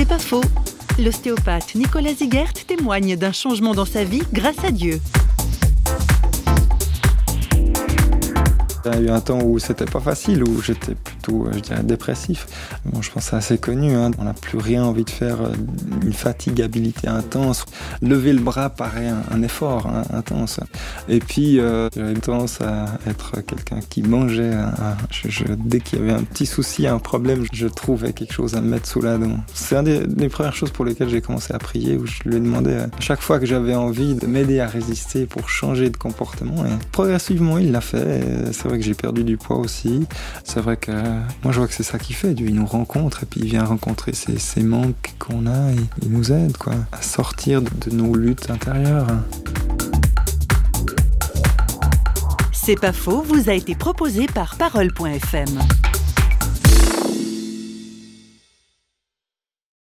C'est pas faux. L'ostéopathe Nicolas Zigert témoigne d'un changement dans sa vie grâce à Dieu. Il y a eu un temps où c'était pas facile, où j'étais plutôt, euh, je dirais, dépressif. Bon, je pense que c'est assez connu. Hein. On n'a plus rien envie de faire, euh, une fatigabilité intense. Lever le bras paraît un, effort hein, intense. Et puis, euh, j'avais tendance à être quelqu'un qui mangeait. je, dès qu'il y avait un petit souci, un problème, je trouvais quelque chose à me mettre sous la dent. C'est une des, premières choses pour lesquelles j'ai commencé à prier, où je lui demandais à chaque fois que j'avais envie de m'aider à résister pour changer de comportement. Et progressivement, il l'a fait vrai que j'ai perdu du poids aussi. C'est vrai que moi je vois que c'est ça qui fait. Il nous rencontre et puis il vient rencontrer ces, manques qu'on a et il nous aide quoi, à sortir de, de nos luttes intérieures. C'est pas faux, vous a été proposé par Parole.fm.